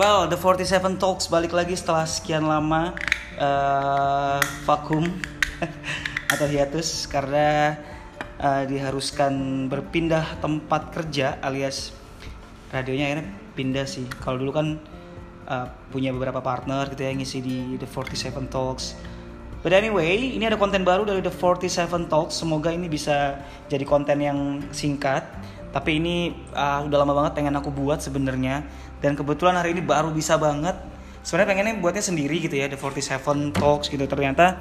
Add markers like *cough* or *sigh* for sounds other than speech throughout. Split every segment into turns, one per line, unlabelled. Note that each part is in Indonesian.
Well, the 47 Talks balik lagi setelah sekian lama uh, vakum *laughs* atau hiatus karena uh, diharuskan berpindah tempat kerja alias radionya akhirnya pindah sih. Kalau dulu kan uh, punya beberapa partner gitu ya ngisi di The 47 Talks. But anyway, ini ada konten baru dari The 47 Talks. Semoga ini bisa jadi konten yang singkat. Tapi ini uh, udah lama banget pengen aku buat sebenarnya dan kebetulan hari ini baru bisa banget. Sebenarnya pengennya buatnya sendiri gitu ya the 47 talks gitu. Ternyata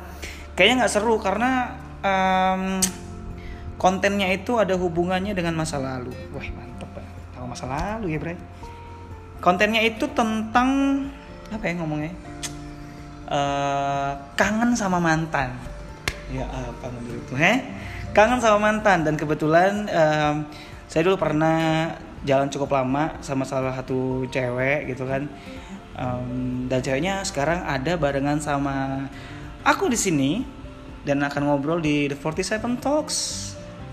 kayaknya nggak seru karena um, kontennya itu ada hubungannya dengan masa lalu. Wah mantep ya. Tahu masa lalu ya bre? Kontennya itu tentang apa ya ngomongnya? Uh, kangen sama mantan. Ya apa menurut itu heh kangen sama mantan. Dan kebetulan um, saya dulu pernah jalan cukup lama sama salah satu cewek gitu kan um, dan ceweknya sekarang ada barengan sama aku di sini dan akan ngobrol di The 47 Talks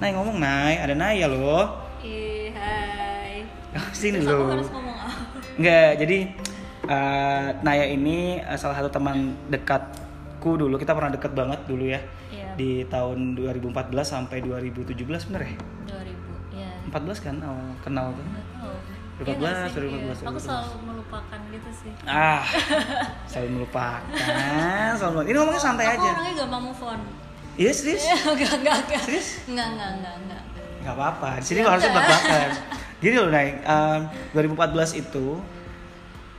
Nay ngomong Nay ada Naya loh
Ih, hai
sini
Terus
loh
harus ngomong?
Nggak, jadi uh, Naya ini uh, salah satu teman dekatku dulu. Kita pernah deket banget dulu ya.
Iya.
Di tahun 2014 sampai 2017 bener ya?
2000, ya
14 kan awal kenal tuh.
Nggak tahu.
2014,
Iya nggak sih?
2014,
Iya. Aku
2014.
selalu melupakan gitu sih
Ah, *laughs* selalu melupakan, selalu. Ini ngomongnya santai
Aku
aja.
orangnya gampang move on
Iya serius? *laughs*
Enggak, enggak, enggak
Serius?
Enggak, enggak, enggak, enggak
Gak apa-apa. Di sini
Ya
harusnya belak-belakan. *laughs* Gini loh, Nay. Um, 2014 itu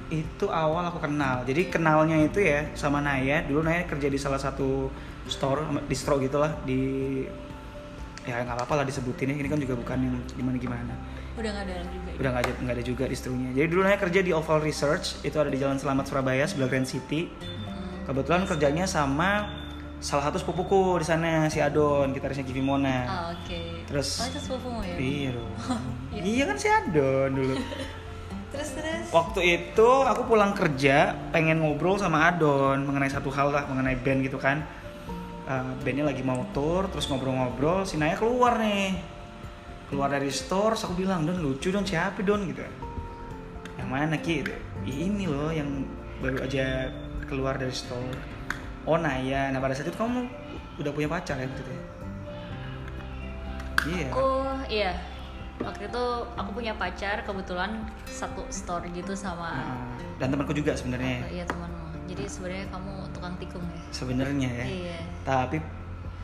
itu awal aku kenal. Jadi kenalnya itu ya sama Naya. Dulu Naya kerja di salah satu store distro gitulah di ya nggak apa-apa lah disebutin ya. Ini kan juga bukan yang gimana-gimana.
Udah enggak ada juga
Udah nggak ada nggak ada juga distronya. Jadi dulu Naya kerja di Oval Research. Itu ada di Jalan Selamat Surabaya sebelah Grand City.
Hmm.
Kebetulan kerjanya sama salah satu sepupuku di sana si Adon, gitarisnya Givi Mona.
Ah, oke
Terus-
Oh, itu sepupumu ya?
Iya dong. *laughs*
Iya.
iya kan si Adon dulu. *laughs*
Terus, terus
Waktu itu aku pulang kerja pengen ngobrol sama Adon mengenai satu hal lah mengenai band gitu kan. Eh, bandnya lagi mau tour terus ngobrol-ngobrol si Naya keluar nih. Keluar dari store aku bilang Don lucu Don siapa Don? Gitu. Yang mana Ki Gitu. "Ih, ini loh yang baru aja keluar dari store. Oh Naya nah pada saat itu kamu udah punya pacar ya waktu itu ya? iya.
Aku, iya. Waktu itu aku punya pacar kebetulan satu store gitu sama
Nah, dan temanku juga sebenarnya.
Iya temanmu. Jadi sebenarnya kamu tukang tikung ya?
sebenarnya ya
Iya.
tapi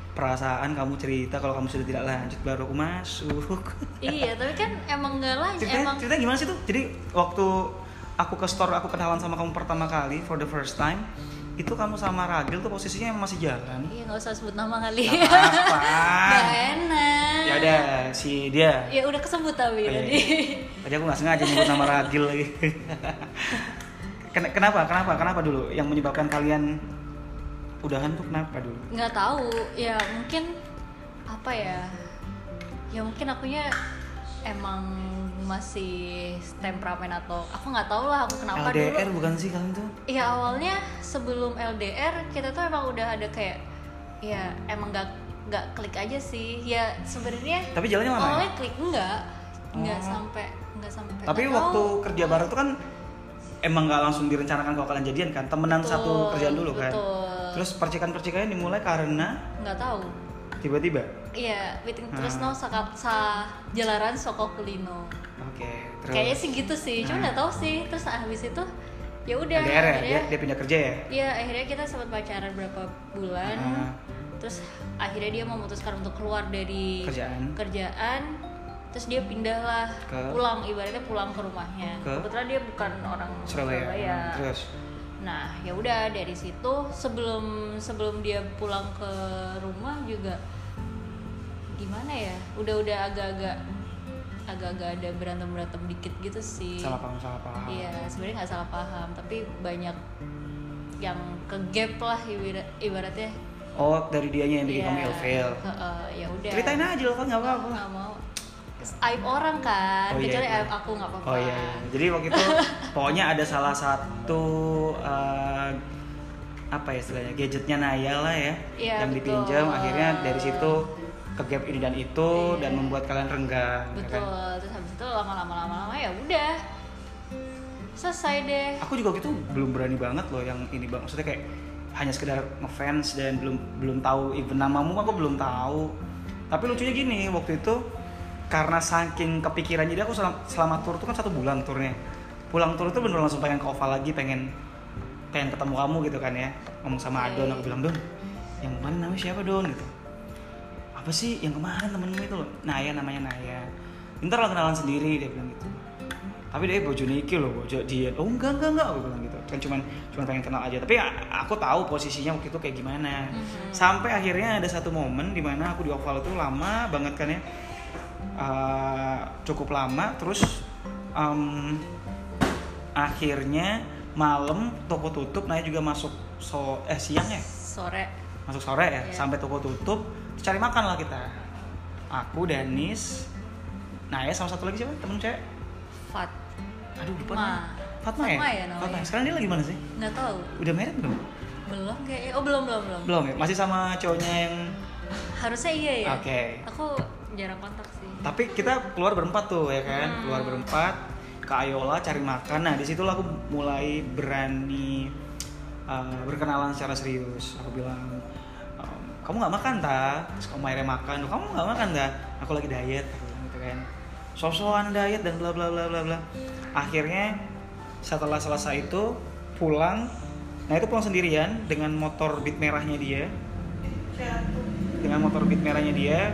perasaan kamu cerita kalau kamu sudah tidak lanjut baru aku masuk *laughs*
iya, tapi kan emang nggak lanjut
ceritanya,
emang.
ceritanya gimana sih tuh jadi waktu aku ke store aku kenalan sama kamu pertama kali for the first time itu kamu sama Ragil tuh posisinya emang masih jalan
Iya nggak usah sebut nama kali.
Gak apa-apa. *laughs*
Gak enak.
ya udah si dia
Ya udah kesebut tapi
Oh, iya.
tadi.
tadi aku nggak sengaja nyebut nama Ragil lagi *laughs* Ken- kenapa kenapa kenapa dulu yang menyebabkan kalian udahan tuh kenapa dulu
Nggak tahu. Ya mungkin apa ya? Ya mungkin akunya emang masih temperamen atau aku nggak tahu lah aku kenapa
LDR
dulu.
bukan sih kalian tuh
Ya awalnya sebelum LDR kita tuh emang udah ada kayak ya emang nggak nggak klik aja sih ya sebenarnya
tapi jalannya mana
awalnya klik enggak nggak
Oh.
sampai nggak sampai
Tapi waktu
tahu.
kerja bareng tuh kan emang nggak langsung direncanakan kalau kalian jadian kan, temenan
Betul,
satu kerjaan dulu kan.
betul.
Terus percikan-percikannya dimulai karena
nggak tahu
tiba-tiba.
iya meeting terus
Ah.
no sakat sa jalaran soko kulino
Oke, terus.
kayaknya sih gitu sih cuma
Ah.
nggak tahu sih terus habis itu ya udah
ya, dia,
akhirnya
dia pindah kerja ya.
Iya, akhirnya kita sempat pacaran berapa bulan.
Ah.
Terus akhirnya dia memutuskan untuk keluar dari
Kerjaan.
kerjaan. Terus dia pindahlah
Ke?
pulang, ibaratnya pulang ke rumahnya.
Ke?
Kebetulan dia bukan orang
Surabaya.
Surabaya.
Terus.
Nah, ya udah dari situ sebelum sebelum dia pulang ke rumah juga gimana ya? Udah udah agak-agak agak-agak ada berantem berantem dikit gitu sih.
Salah paham, salah paham.
Iya, sebenarnya nggak salah paham, tapi banyak yang ke gap lah ibarat, ibaratnya.
Oh, dari dianya yang bikin
Iya,
kamu ilfeel.
heeh, ya udah.
Ceritain aja loh, kan nggak apa-apa.
Nggak mau. Aib orang kan,
Oh, iya,
kecuali
iya.
aib aku nggak apa-apa.
Oh iya, iya. Jadi waktu itu *laughs* pokoknya ada salah satu eh, apa ya istilahnya gadgetnya Naya lah ya
Iya,
yang
betul.
dipinjam akhirnya dari situ ke gap ini dan itu dan
Iya.
membuat kalian renggang ya
Betul.
kan?
Terus habis itu lama-lama lama-lama ya udah. selesai deh
aku juga gitu belum berani banget loh yang ini bang maksudnya kayak hanya sekedar ngefans dan belum belum tahu even namamu aku belum tahu tapi lucunya gini waktu itu karena saking kepikiran jadi aku selama, selama tur itu kan satu bulan turnya. Pulang tur itu bener langsung pengen ke oval lagi pengen pengen ketemu kamu gitu kan ya. Ngomong sama
Oke.
Adon aku bilang Don yang mana namanya siapa Don gitu. Apa sih yang kemarin temenmu itu loh? Naya namanya Naya. Ntar lah kenalan sendiri dia bilang gitu. Tapi dia bojo Niki loh bojo dia. Oh enggak enggak enggak aku bilang gitu. Kan cuman cuman pengen kenal aja. Tapi aku tahu posisinya waktu itu kayak gimana.
Mhm.
sampai akhirnya ada satu momen di mana aku di oval itu lama banget kan ya Eh, cukup lama terus em, akhirnya malam toko tutup Naya juga masuk so eh siang ya?
Sore.
Masuk sore ya
Iya.
sampai toko tutup cari makan lah kita. Aku Danis Naya sama satu lagi siapa? Temen cewek?
Fat.
Aduh lupa
Ma.
Fatma, ya?
Fatma ya namanya.
Fatma. Sekarang dia lagi mana sih?
Nggak tahu.
Udah married belum?
Belum kayaknya. Oh belum belum belum.
Belum ya? Masih sama cowoknya yang
harusnya iya ya.
Oke.
aku jarang kontak sih
tapi kita keluar berempat tuh ya kan?
Hmm.
keluar berempat ke Ayola cari makan. Nah di situ aku mulai berani uh, berkenalan secara serius. Aku bilang um, kamu nggak makan ta? Terus kamu akhirnya makan. "Loh, kamu nggak makan ta? Aku lagi diet aku bilang gitu kan. Sosokan diet dan bla bla bla bla bla. Akhirnya setelah selesai itu pulang. Nah itu pulang sendirian dengan motor beat merahnya dia. Dengan motor beat merahnya dia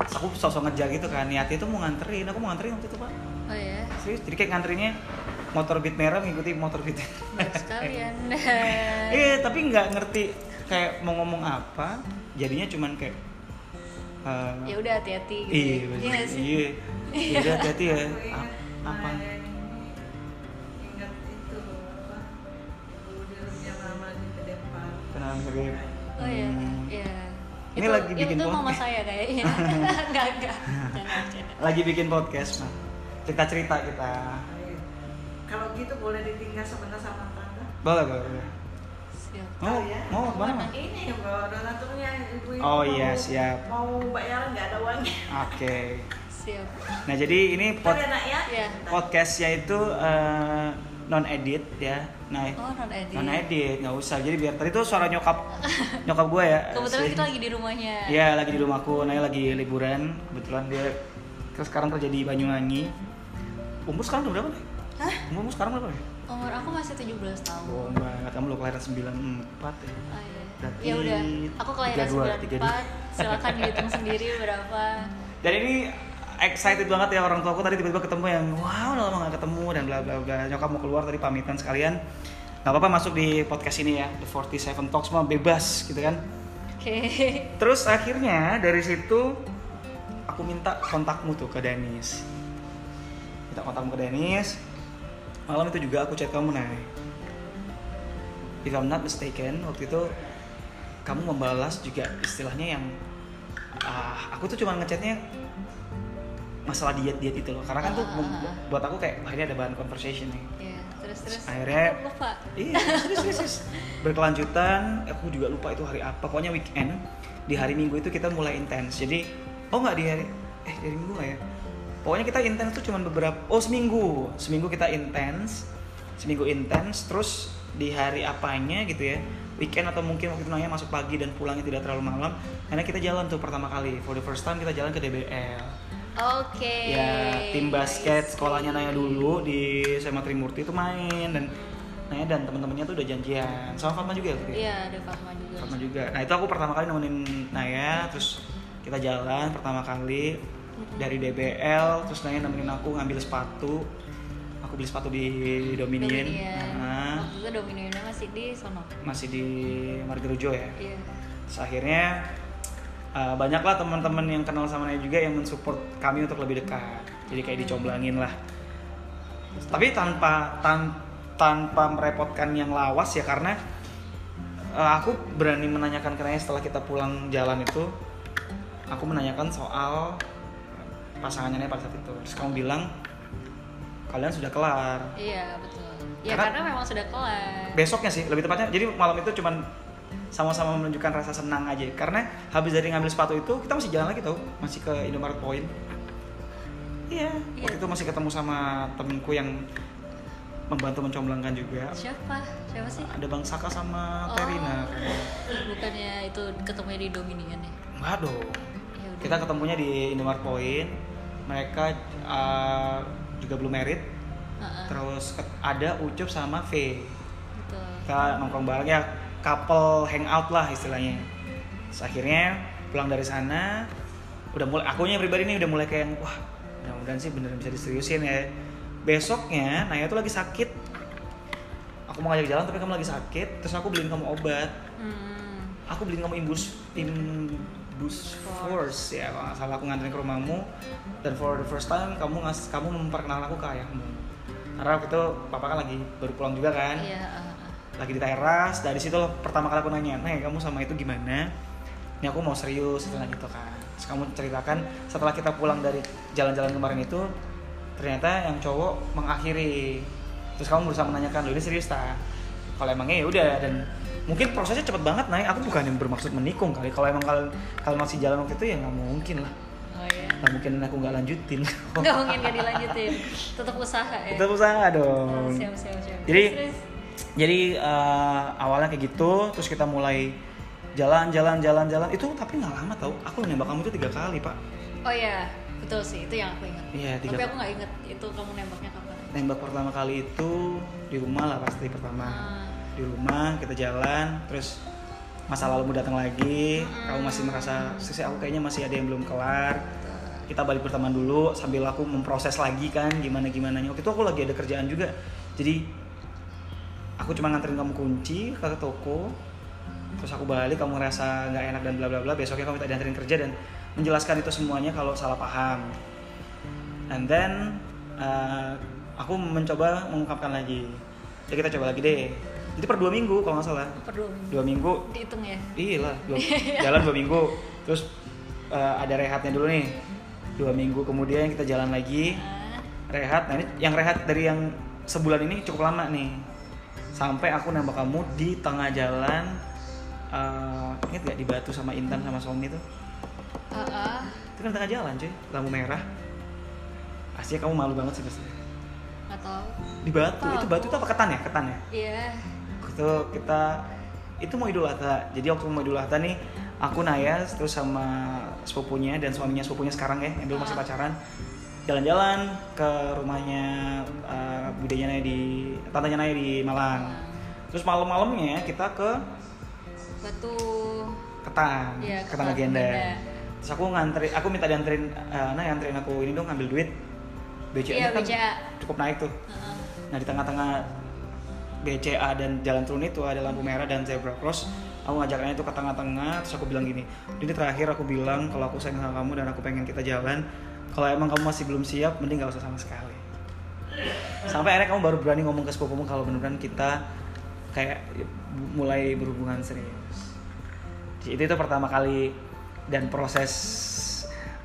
aku sosok ngejar gitu kan niatnya itu mau nganterin aku mau nganterin waktu itu pak.
Oh ya
serius jadi kayak nganterinnya motor beat merah mengikuti motor beat
baik sekalian. *laughs*
Iya tapi nggak ngerti kayak mau ngomong apa jadinya cuman kayak eh,
ya udah hati-hati gitu.
Iya
ya. Iya
iya. Ya udah hati-hati ya *laughs* Ini
itu,
lagi bikin
itu mama
podcast.
saya kayaknya. *laughs* Enggak enggak.
Lagi bikin podcast mah cerita cerita kita.
Kalau gitu boleh ditinggal sebentar sama tante?
Boleh boleh boleh.
Siap.
mau?
Kali ya.
mau ke mana Mas?
ini. Bawa donaturnya ibu ibu
Oh, iya, siap.
mau bayaran nggak ada uangnya?
Oke.
Siap.
Nah jadi ini pod
ya ya?
Iya.
podcastnya itu non edit ya. Nah
oh non edit
non edit nggak usah. Jadi biar tadi tuh suara nyokap *laughs* nyokap gue ya.
Kebetulan kita lagi di rumahnya.
Iya lagi di rumahku Naya lagi liburan. Kebetulan dia terus sekarang kerja di Banyuwangi. Umur sekarang udah berapa nih
hah?
Umurmu sekarang berapa nih
umur aku masih 17 tahun.
Oh banget kamu lo kelahiran 94 ya?
Oh, iya.
Berarti
ya udah. Aku kelahiran
32,
94 silakan dihitung *laughs* sendiri berapa.
Dan ini excited banget ya orang tuaku tadi tiba-tiba ketemu yang wow udah lama gak ketemu dan bla bla bla. Nyokap mau keluar tadi pamitan sekalian. Nggak apa-apa masuk di podcast ini ya The 47 Talks mah bebas gitu kan.
Oke.
Terus akhirnya dari situ aku minta kontakmu tuh ke Denis minta kontakmu ke Denis malam itu juga aku chat kamu Nay. If I'm not mistaken waktu itu kamu membalas juga istilahnya yang ah, aku tuh cuma ngechatnya masalah diet diet itu loh karena kan tuh
Ah, ah, ah.
buat aku kayak "Wah, ini ada bahan conversation nih
ya terus terus
Akhirnya-
lupa
Iya, serius, serius, serius. Berkelanjutan, aku juga lupa itu hari apa. Pokoknya weekend di hari Minggu itu kita mulai intens. Jadi, oh nggak di hari eh di hari Minggu nggak ya? Pokoknya kita intens tuh cuman beberapa oh seminggu. Seminggu kita intens. Seminggu intens terus di hari apanya gitu ya. Weekend atau mungkin waktu itu nanya masuk pagi dan pulangnya tidak terlalu malam. Karena kita jalan tuh pertama kali. For the first time kita jalan ke DBL.
Oke
Ya, tim basket sekolahnya Naya dulu di SMA Trimurti itu main dan Naya dan teman-temannya tuh udah janjian sama Fatma juga ya?
iya ada Fatma juga
Fatma juga. Nah itu aku pertama kali nemenin Naya, terus kita jalan pertama kali dari DBL, terus Naya nemenin aku ngambil sepatu. Aku beli sepatu di Dominion,
Dominion.
Nah,
waktu itu Dominionnya masih di sono
masih di Margarujo ya.
iya
Terus akhirnya uh, banyaklah teman-teman yang kenal sama Naya juga yang mensupport kami untuk lebih dekat. Jadi kayak dicomblangin lah. Tapi tanpa tan- tanpa merepotkan yang lawas ya karena uh, aku berani menanyakan ke Naya setelah kita pulang jalan itu aku menanyakan soal pasangannya Naya pada saat itu. Terus kamu bilang kalian sudah kelar.
iya betul ya
Karena-
karena, memang sudah kelar
besoknya sih lebih tepatnya jadi malam itu cuman sama-sama menunjukkan rasa senang aja karena habis dari ngambil sepatu itu kita masih jalan lagi tau masih ke Indomaret Point Iya,
Iya.
waktu itu masih ketemu sama temenku yang membantu mencomblangkan juga.
siapa siapa sih
Ada Bang Saka sama
Oh.
Terina.
bukannya itu ketemunya di Dominion ya
Enggak dong.
Ya.
Kita ketemunya di Indomaret Point. Mereka uh, juga belum merit.
Heeh,
Terus ke- ada Ucup sama V. Kita nongkrong bareng ya, couple hangout lah istilahnya. Terus akhirnya pulang dari sana, udah mulai akunya pribadi nih udah mulai kayak yang, wah mudah-mudahan sih beneran bisa diseriusin ya. Besoknya Naya tuh lagi sakit. Aku mau ngajak jalan tapi kamu lagi sakit, terus aku beliin kamu obat.
Hmm,
Aku beliin kamu imbus imbus force ya kalau nggak salah aku nganterin ke rumahmu dan for the first time kamu ngas kamu memperkenalkan aku ke ayahmu karena waktu itu papa kan lagi baru pulang juga kan
iya ah, ah.
Lagi di teras dari situ loh pertama kali aku nanya nih kamu sama itu gimana? Ini aku mau serius setelah gitu kan. Terus kamu ceritakan setelah kita pulang dari jalan-jalan kemarin itu ternyata yang cowok mengakhiri. Terus kamu berusaha menanyakan lo ini serius tak kalau emangnya ya udah dan mungkin prosesnya cepet banget naik aku bukan yang bermaksud menikung kali. Kalau emang kalau kalau masih jalan waktu itu ya nggak mungkin lah.
Oh iya.
Nggak mungkin aku nggak lanjutin.
Nggak mungkin gak dilanjutin. *laughs* Tetap usaha ya.
Kita usaha dong.
Siap siap siap.
Jadi-. Jadi eh, awalnya kayak gitu terus kita mulai jalan jalan jalan jalan. Itu tapi nggak lama tau aku nembak kamu itu tiga kali pak.
Oh iya betul sih itu yang aku ingat.
Iya tiga
tapi aku nggak inget itu kamu nembaknya kapan.
Nembak pertama kali itu di rumah lah pasti pertama.
Ah,
di rumah kita jalan terus masa lalumu datang lagi. Kamu masih merasa sisi aku kayaknya masih ada yang belum kelar. Kita balik berteman dulu sambil aku memproses lagi kan gimana gimana waktu itu aku lagi ada kerjaan juga. Jadi aku cuma nganterin kamu kunci ke toko terus aku balik kamu ngerasa nggak enak dan bla bla bla besoknya kamu minta dianterin kerja dan menjelaskan itu semuanya kalau salah paham. And then uh, aku mencoba mengungkapkan lagi. Ya kita coba lagi deh. Itu per dua minggu kalau nggak salah.
Per dua minggu.
Dua minggu.
Dihitung ya?
Iya lah, dua- *laughs* jalan dua minggu, terus eh, ada rehatnya dulu nih, dua minggu kemudian kita jalan lagi, rehat. Nah ini yang rehat dari yang sebulan ini cukup lama nih, sampai aku nembak kamu di tengah jalan, eh inget gak di Batu sama Intan sama Sony tuh?
ah, ah.
Itu kan tengah jalan cuy, lampu merah. Aslinya kamu malu banget sih pasti.
nggak tahu
Di Batu,
Tahu.
itu Batu itu apa ketan ya? Ketan ya?
iya
waktu kita itu mau Idul Adha jadi waktu mau Idul Adha nih aku Naya terus sama sepupunya dan suaminya sepupunya sekarang ya yang dulu masih pacaran jalan-jalan ke rumahnya uh, budenya Naya di tantenya Naya di Malang terus malam-malamnya kita ke
batu
Ketan
Iya,
Ketan
Ketan
Legenda terus aku nganterin aku minta dianterin uh, Naya anterin aku ini dong ngambil duit BCA
iya
kan
BCA
cukup naik tuh
Ah, ah.
Nah di tengah-tengah BCA dan jalan turun itu ada lampu merah dan zebra cross. Aku ngajaknya itu ke tengah-tengah, terus aku bilang gini, ini terakhir aku bilang kalau aku sayang sama kamu dan aku pengen kita jalan. Kalau emang kamu masih belum siap, mending gak usah sama sekali. Sampai akhirnya kamu baru berani ngomong ke sepupumu kalau beneran kita kayak mulai berhubungan serius. Jadi itu, itu pertama kali dan proses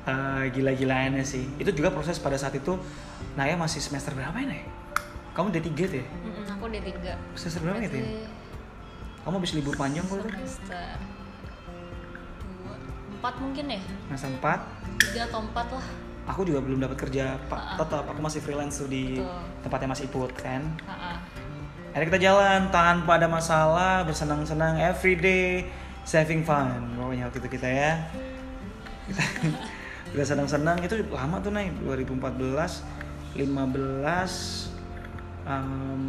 eh, gila-gilaannya sih. Itu juga proses pada saat itu Naya masih semester berapa ya Naya? Kamu D3 tuh ya?
Mm-mm, aku udah tiga
Semester berapa gitu ya? Kamu habis libur panjang kok tuh?
semester dua empat mungkin ya
Semester 4
tiga atau empat lah
Aku juga belum dapat kerja Pak.
Ah.
Tetap aku masih freelance tuh di
Betul.
tempatnya Mas Iput kan.
Ah.
Akhirnya kita jalan tanpa ada masalah, bersenang-senang everyday, saving fun. Pokoknya waktu itu kita ya. Kita *laughs* udah senang-senang itu lama tuh naik 2014 15 um,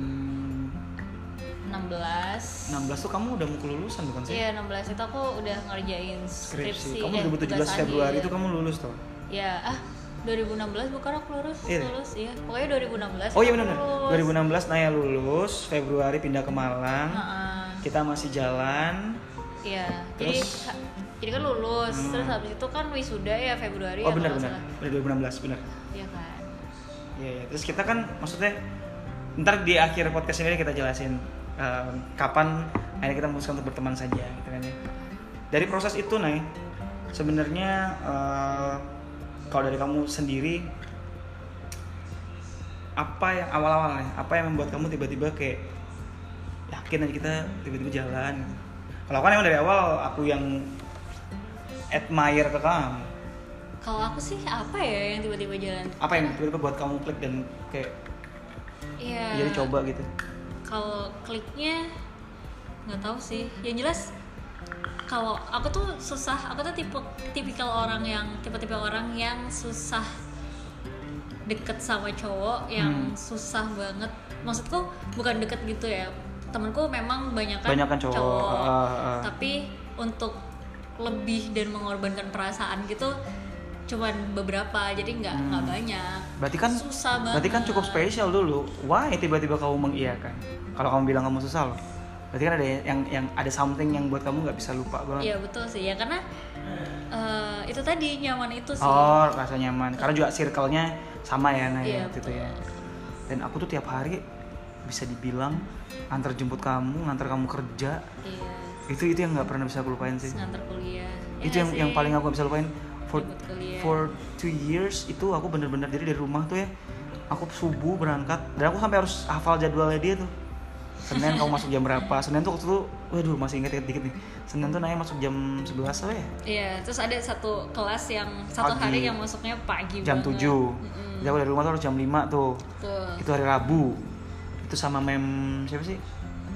16
16 tuh kamu udah mau kelulusan bukan sih?
Iya 16 itu aku udah ngerjain skripsi,
Kamu
eh,
2017
tugas
Februari
akhir.
itu kamu lulus tuh.
Ya ah 2016 bukan aku lulus
Iya.
lulus iya pokoknya 2016
Oh iya benar.
lulus.
2016 Naya lulus, Februari pindah ke Malang.
Ah, ah.
Kita masih jalan.
Iya jadi
Terus?
jadi kan lulus
Hmm.
terus habis itu kan wisuda ya Februari
Oh
ya
benar benar.
nggak salah.
Benar 2016 benar.
Iya kan
Iya, iya. Terus kita kan maksudnya ntar di akhir podcast ini kita jelasin em, kapan akhirnya kita memutuskan untuk berteman saja gitu kan ya. Dari proses itu nih sebenarnya eh, kalau dari kamu sendiri apa yang awal-awal nih, apa yang membuat kamu tiba-tiba kayak yakin aja kita tiba-tiba jalan kalau kan emang dari awal aku yang admire ke kamu.
Kalau aku sih apa ya yang tiba-tiba jalan?
Apa yang tiba-tiba buat kamu klik dan kayak
Iya.
jadi coba gitu?
Kalau kliknya nggak tahu sih. Yang jelas kalau aku tuh susah aku tuh tipe tipikal orang yang tipe-tipe orang yang susah deket sama cowok yang
Hmm.
susah banget. Maksudku bukan deket gitu ya. Temenku memang banyak kan
Banyakan cowok, ah, ah.
tapi untuk lebih dan mengorbankan perasaan gitu cuman beberapa jadi nggak nggak banyak.
Berarti kan
susah banget
berarti kan cukup spesial dulu. Why tiba-tiba kamu mengiyakan? Kalau kamu bilang kamu susah loh berarti kan ada yang yang ada something yang buat kamu nggak bisa lupa banget.
Iya betul sih. Ya karena eh, itu tadi nyaman itu sih.
oh rasa nyaman. Karena juga circle-nya sama ya Nay
Iya,
gitu ya. dan aku tuh tiap hari bisa dibilang antar jemput kamu ngantar kamu kerja.
Iya.
itu itu yang nggak pernah bisa aku lupain sih.
Ngantar kuliah. Ya
itu
nggak
yang
sih?
yang paling aku nggak bisa lupain. For for two years itu aku bener-bener jadi dari rumah tuh ya aku subuh berangkat. Dan aku sampai harus hafal jadwalnya dia tuh Senin kamu masuk jam berapa Senin tuh waktu itu waduh masih inget dikit nih Senin tuh Naya masuk jam 11 apa ya
Iya, terus ada satu kelas yang satu
Pagi.
hari yang masuknya pagi
jam
banget.
7
Mm-mm.
Jadi aku dari rumah tuh harus jam 5 tuh
Tuh.
itu hari Rabu itu sama mem siapa sih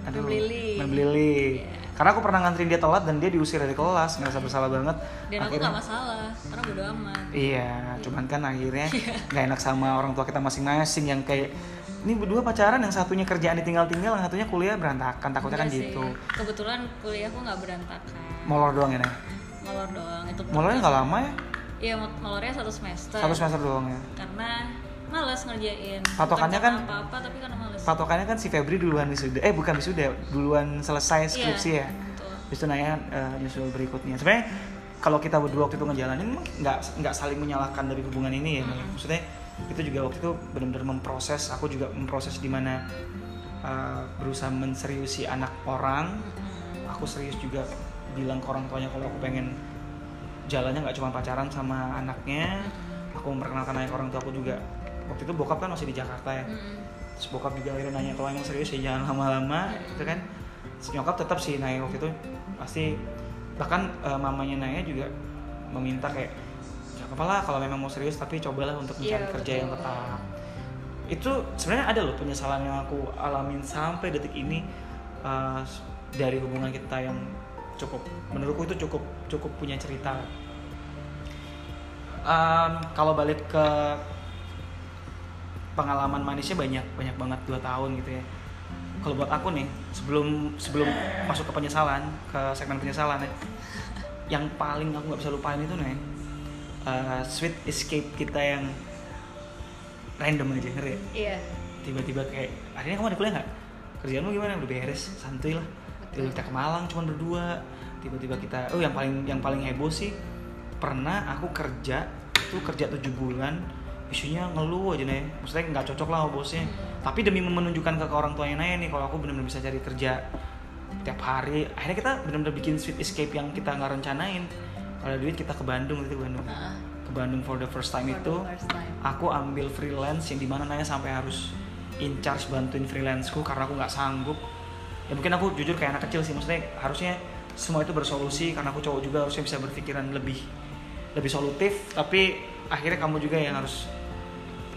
Mem Lili.
Mem Lili.
Iya.
karena aku pernah nganterin dia telat dan dia diusir dari kelas ngerasa bersalah banget
Dan aku
Akhirnya-
nggak masalah, karena bodo amat.
Iya, cuman kan akhirnya nggak enak sama orang tua kita masing-masing yang kayak ini berdua pacaran yang satunya kerjaan ditinggal-tinggal, yang satunya kuliah berantakan. Takutnya kan
sih.
gitu.
Kebetulan kuliahku nggak berantakan.
Molor doang ya, Nay?
Molor doang itu.
Molornya nggak lama ya?
Iya, mol- molornya satu semester.
Satu semester doang ya.
Karena males ngerjain.
Patokannya kan-
karena apa-apa tapi karena males.
Patokannya kan si Febri duluan wisuda, eh bukan wisuda, duluan selesai skripsi
Iya,
ya.
betul.
Habis itu Naya eh, nyusul berikutnya. Sebenarnya kalau kita berdua waktu itu ngejalanin nggak nggak saling menyalahkan dari hubungan ini ya. Nay. Maksudnya itu juga waktu itu benar-benar memproses. Aku juga memproses di mana eh, berusaha menseriusi anak orang. Aku serius juga bilang ke orang tuanya kalau aku pengen jalannya nggak cuma pacaran sama anaknya. Aku memperkenalkan Naya ke orang tua aku juga. Waktu itu bokap kan masih di Jakarta ya
Mm-mm.
terus bokap juga akhirnya nanya kalau emang serius ya jangan lama-lama gitu kan Terus nyokap tetap sih Naya waktu itu pasti bahkan eh, mamanya Naya juga meminta kayak ya apa lah kalau memang mau serius tapi cobalah untuk mencari
Iya,
kerja yang
betul.
tetap. Itu sebenarnya ada loh penyesalan yang aku alamin sampai detik ini eh, dari hubungan kita yang cukup menurutku itu cukup cukup punya cerita. Em, kalau balik ke pengalaman manisnya banyak banyak banget dua tahun gitu ya. Kalau buat aku nih sebelum sebelum masuk ke penyesalan ke segmen penyesalan ya yang paling aku nggak bisa lupain itu nih eh, sweet escape kita yang random aja ngerti ya?
Iya.
tiba-tiba kayak akhirnya kamu ada kuliah nggak? Kerjaan lu gimana? Udah beres santuy lah. Tiba kita ke Malang cuma berdua. Tiba-tiba kita oh yang paling yang paling heboh sih pernah aku kerja itu kerja tujuh bulan isunya ngeluh aja nih. Maksudnya nggak cocok lah bosnya. Tapi demi menunjukkan ke orang tuanya Naya nih kalau aku benar-benar bisa cari kerja tiap hari akhirnya kita benar-benar bikin sweet escape yang kita nggak rencanain kalau duit kita ke Bandung itu ke Bandung
Heeh.
ke Bandung for the first time
For
itu
first time.
aku ambil freelance yang di mana Naya sampai harus in charge bantuin freelanceku karena aku nggak sanggup ya mungkin aku jujur kayak anak kecil sih maksudnya harusnya semua itu bersolusi karena aku cowok juga harusnya bisa berpikiran lebih lebih solutif tapi akhirnya kamu juga yang harus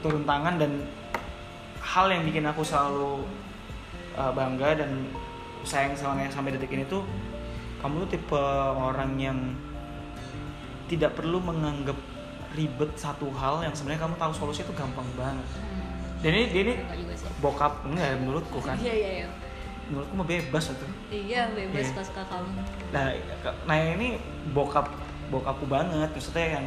turun tangan dan hal yang bikin aku selalu uh, bangga dan sayang sama Naya sampai detik ini tuh kamu tuh tipe orang yang tidak perlu menganggap ribet satu hal yang sebenarnya kamu tahu solusi itu gampang banget. Dan ini ini bokap enggak menurutku kan.
Iya iya iya.
Menurutku mah bebas itu.
Iya bebas
Iya.
suka-suka kamu.
Nah, nah ini bokap bokapku banget maksudnya yang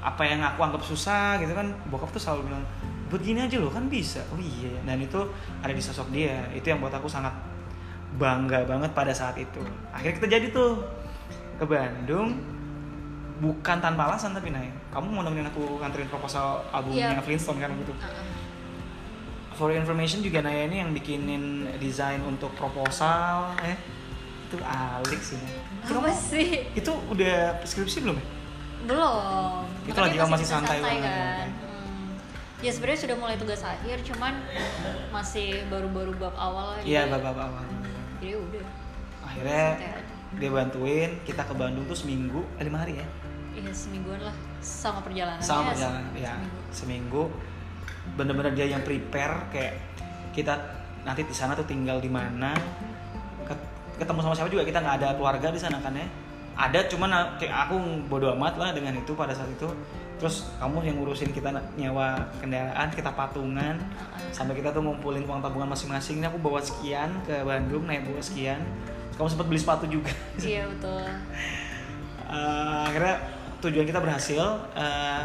apa yang aku anggap susah gitu kan bokap tuh selalu bilang buat gini aja loh kan bisa oh iya ya." dan itu ada di sosok dia itu yang buat aku sangat bangga banget pada saat itu akhirnya kita jadi tuh ke Bandung bukan tanpa alasan tapi naik kamu mau nemenin aku nganterin proposal albumnya
Iya.
Flintstone kan gitu
Heeh.
for your information juga Naya ini yang bikinin desain untuk proposal eh itu alik sih Nay. Itu
Apa sih?
itu udah skripsi belum ya?
Belum.
Itu lagi kamu masih
bisa
santai banget.
kan. Hmm. Ya sebenarnya sudah mulai tugas akhir, cuman masih baru-baru bab awal.
Iya, bapak awal.
Jadi udah.
Akhirnya
Santai aja.
Dia bantuin kita ke Bandung tuh seminggu, eh, lima hari ya?
Iya semingguan lah sama perjalanan.
sama perjalanan ya seminggu. bener-bener dia yang prepare kayak kita nanti di sana tuh tinggal di mana. Ket- ketemu sama siapa juga kita nggak ada keluarga di sana kan ya? Ada cuman kayak aku bodo amat lah dengan itu pada saat itu. Terus kamu yang ngurusin kita nyewa kendaraan kita patungan. Sampai kita tuh ngumpulin uang tabungan masing-masing. Ini aku bawa sekian ke Bandung naik bawa sekian kamu sempat beli sepatu juga
Iya betul.
Eh, akhirnya tujuan kita berhasil eh,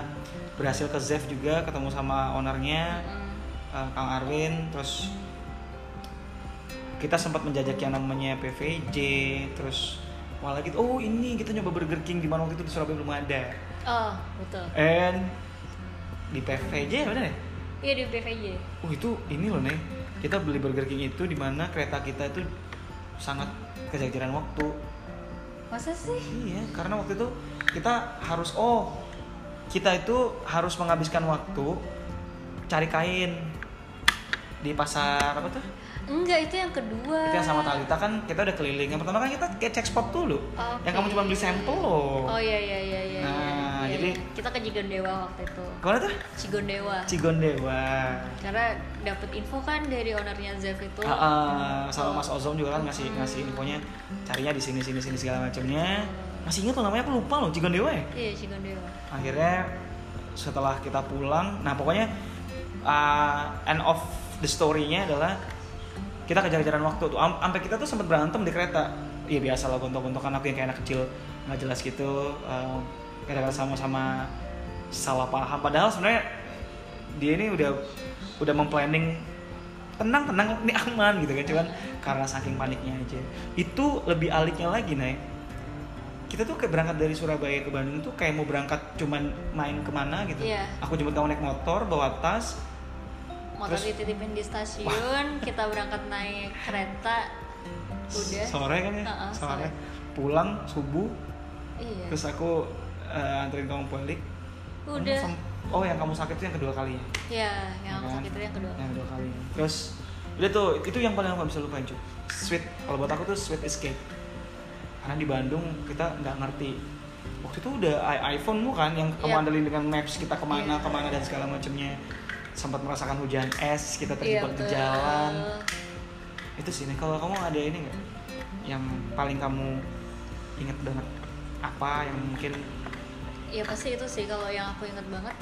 berhasil ke Zev juga ketemu sama ownernya
Mm.
eh, Kang Arwin terus kita sempat menjajak yang namanya PVJ terus malah gitu oh ini kita nyoba Burger King di mana waktu itu di Surabaya belum ada
Oh betul.
and di PVJ bener ya
Iya di BVJ.
oh itu ini loh nih kita beli Burger King itu di mana kereta kita itu sangat kejajaran waktu
Masa sih?
Iya, karena waktu itu kita harus oh kita itu harus menghabiskan waktu cari kain di pasar apa tuh?
Enggak itu yang kedua.
Itu yang sama Talita kan kita udah keliling. Yang pertama kan kita kayak cek spot dulu.
Oke.
Yang kamu cuma beli sampel loh.
Oh iya iya. Kita ke Cigondewa waktu itu.
Ke mana tuh?
Cigondewa.
Cigondewa.
Karena dapat info kan dari ownernya Zev itu.
Ah, ah, sama Mas Ozom juga kan ngasih ngasih infonya carinya di sini sini sini segala macamnya. Masih ingat tuh namanya aku lupa loh Cigondewa ya.
Iya Cigondewa.
akhirnya setelah kita pulang nah pokoknya uh, end of the story-nya adalah kita kejar-kejaran waktu tuh Am- sampai kita tuh sempat berantem di kereta iya biasa lah gontok-gontokan aku yang kayak anak kecil nggak jelas gitu uh, gara-gara sama-sama salah paham padahal sebenarnya dia ini udah udah memplanning tenang tenang ini aman gitu kan cuman karena saking paniknya aja itu lebih aliknya lagi naik kita tuh kayak berangkat dari Surabaya ke Bandung tuh kayak mau berangkat cuman main ke mana gitu
Iya.
aku jemput kamu naik motor bawa tas
Motor
Terus-
dititipin di stasiun, *laughs* kita berangkat naik kereta. Udah.
sore kan ya
Uh-uh,
sore
sore.
pulang subuh
Iya.
terus aku eh, anterin kamu balik Kamu
Udah.
sem- oh yang kamu sakit itu yang kedua kali
Ya, yang
Ya kan?
sakit itu yang kedua.
yang kedua kali terus udah tuh itu yang paling aku bisa lupain cuy sweet kalau buat aku tuh sweet escape karena di Bandung kita nggak ngerti waktu itu udah iPhone mu kan yang kamu
Iya.
andelin dengan maps kita ke mana
Iya.
ke mana dan segala macamnya sempat merasakan hujan es kita
Iya,
terjebak di
betul.
jalan itu sih nih kalau kamu ada ini nggak yang paling kamu inget banget apa yang mungkin
Ya pasti itu sih kalau yang aku inget banget.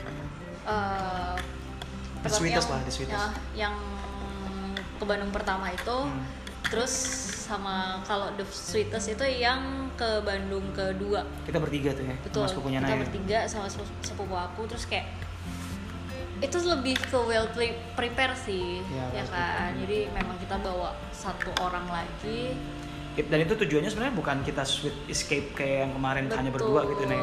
eh
The
tempat
sweetest
yang-
lah, the sweetest.
ya, yang ke Bandung pertama itu,
Hmm.
terus sama kalau the sweetest itu yang ke Bandung kedua.
kita bertiga tuh ya
Betul.
sama sepupunya
kita
Naya
bertiga sama sepu- sepupu aku terus kayak itu lebih ke well pre- prepare sih,
Ya,
ya, kan. Jadi memang kita bawa satu orang lagi.
dan itu tujuannya sebenarnya bukan kita sweet escape kayak yang kemarin hanya
Betul.
berdua gitu nih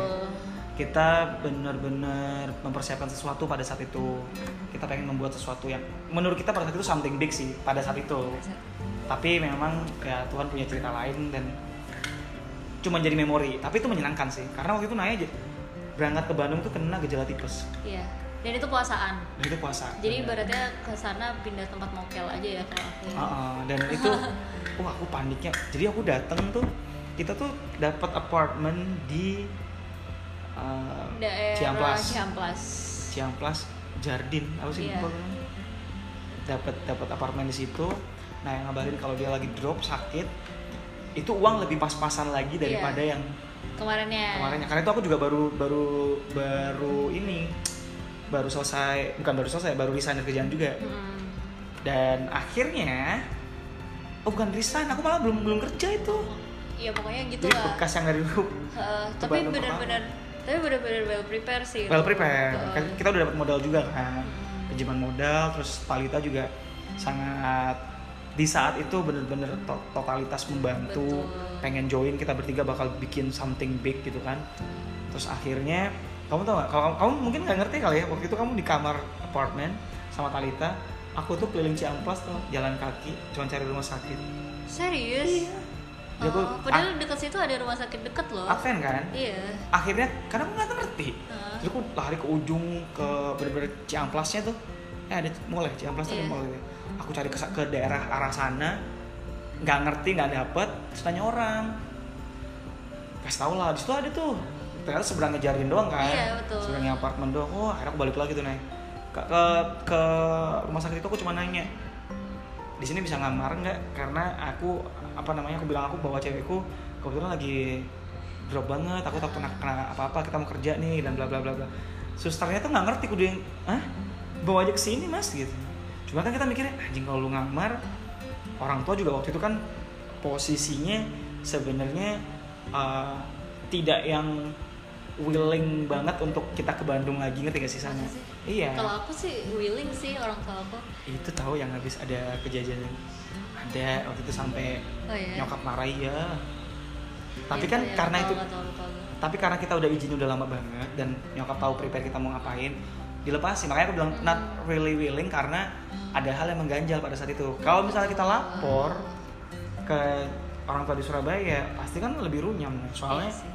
kita benar-benar mempersiapkan sesuatu pada saat itu kita pengen membuat sesuatu yang menurut kita pada saat itu something big sih pada saat itu tapi memang ya Tuhan punya cerita lain dan cuma jadi memori tapi itu menyenangkan sih karena waktu itu Naya aja berangkat ke Bandung tuh kena gejala tipes
Iya. Dan itu puasaan.
dan itu puasa
Jadi ibaratnya ke sana pindah tempat mokel aja ya kalau aku. ya.
Heeh, dan *laughs* itu wah aku paniknya jadi aku datang tuh kita tuh dapat apartemen di uh,
Daerah
Ciamplas
Ciamplas.
Ciamplas Jardin apa sih
Iya.
gue. dapat dapat apartemen di situ nah yang ngabarin kalau dia lagi drop sakit itu uang lebih pas-pasan lagi daripada yang
Kemarinnya.
kemarinnya karena itu aku juga baru baru baru ini baru selesai bukan baru selesai baru resign dari kerjaan juga
Mm-mm.
dan akhirnya oh bukan resign aku malah belum belum kerja itu
Iya pokoknya gitu
jadi
lah.
bekas yang dari dulu *laughs* Itu
tapi benar-benar tapi benar-benar well prepare sih.
well
itu.
prepare
Heeh.
Kan kita udah dapat modal juga kan pinjaman modal terus Talita juga sangat di saat itu bener-bener to- totalitas membantu
Betul.
pengen join kita bertiga bakal bikin something big gitu kan terus akhirnya kamu tau gak kalau kamu mungkin nggak ngerti kali ya waktu itu kamu di kamar apartemen sama Talita aku tuh keliling Ciamplas tuh jalan kaki cuma cari rumah sakit
Serius?
Ya, aku-
Oh, padahal dekat situ ada rumah sakit dekat loh.
Advent kan?
Iya.
akhirnya karena aku nggak ngerti.
Heeh.
terus aku lari ke ujung ke bener-bener Ciamplasnya tuh. Eh ada mall ya? Ciamplas tuh ada
Iya.
mall gitu aku cari ke, ke daerah arah sana. Nggak ngerti nggak dapet. Terus tanya orang. Kasih tau lah di situ ada tuh. Ternyata seberangnya jarin doang kan?
Iya, betul.
seberangnya apartemen doang. Oh akhirnya aku balik lagi tuh naik ke, ke ke rumah sakit itu aku cuma nanya di sini bisa ngamar nggak? Karena aku apa namanya aku bilang aku bawa cewekku kebetulan lagi drop banget aku takut kena, kena apa-apa kita mau kerja nih dan bla bla bla bla. Susternya tuh nggak ngerti kudu yang ah bawa aja ke sini mas gitu. Cuma kan kita mikirnya anjing kalau lu ngamar orang tua juga waktu itu kan posisinya sebenarnya uh, tidak yang willing banget untuk kita ke Bandung lagi ngerti gak sih sana
sih?
iya.
Kalau aku sih willing sih orang tua aku.
itu tahu yang habis ada kejadian ada waktu itu sampai
Oh iya.
nyokap marah ya. Tapi
Iya,
kan
iya,
karena itu tapi karena kita udah izin udah lama banget dan nyokap tahu prepare kita mau ngapain dilepasin makanya aku bilang not really willing karena ada hal yang mengganjal pada saat itu. Kalau misalnya kita lapor ke orang tua di Surabaya pasti kan lebih runyam. Soalnya
Iya.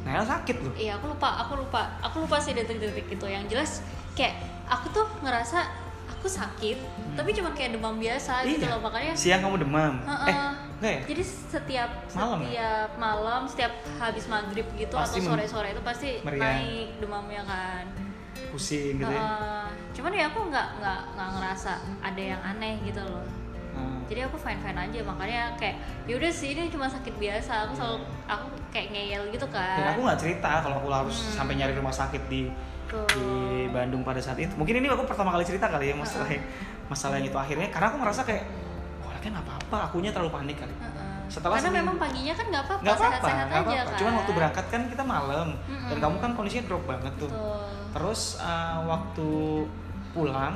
Nael sakit loh.
Iya aku lupa, aku lupa, aku lupa sih detik-detik itu. Yang jelas kayak aku tuh ngerasa aku sakit, tapi cuma kayak demam biasa gitu
iya
loh makanya.
siang kamu demam
Heeh.
eh enggak ya
Jadi setiap
Malam ya?
setiap malam, setiap habis maghrib gitu
Pasti
atau
mem-
sore-sore itu pasti
meriang.
naik demamnya kan.
pusing gitu ya
Heeh. cuman ya aku nggak nggak nggak ngerasa ada yang aneh gitu loh. Jadi aku fine fine aja makanya kayak yaudah sih ini cuma sakit biasa. Aku selalu aku kayak ngeyel gitu kan.
dan aku nggak cerita kalau aku harus
Hmm.
sampai nyari rumah sakit di Di Bandung pada saat itu mungkin ini aku pertama kali cerita kali ya masalah masalah yang itu akhirnya karena aku merasa kayak wah kan apa apa akunya terlalu panik kali
Heeh.
Setelah
Karena
seminggu-
memang paginya kan nggak apa-apa, sehat-sehat aja
apa-apa
kan.
cuman waktu berangkat kan kita malam
Mm-mm.
dan kamu kan kondisinya drop banget tuh
Betul.
terus uh, waktu pulang